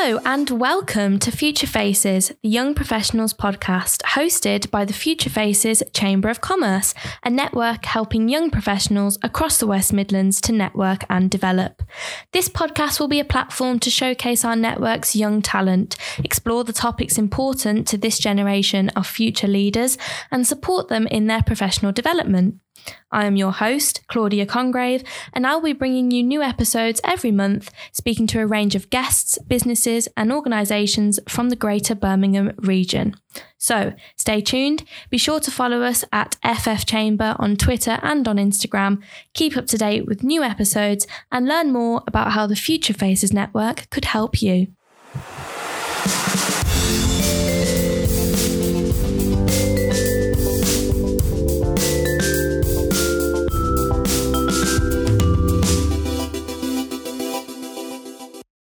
and welcome to Future Faces, the Young Professionals podcast, hosted by the Future Faces Chamber of Commerce, a network helping young professionals across the West Midlands to network and develop. This podcast will be a platform to showcase our network's young talent, explore the topics important to this generation of future leaders, and support them in their professional development. I am your host, Claudia Congrave, and I'll be bringing you new episodes every month, speaking to a range of guests, businesses, and organisations from the Greater Birmingham region. So stay tuned, be sure to follow us at FF Chamber on Twitter and on Instagram, keep up to date with new episodes, and learn more about how the Future Faces Network could help you.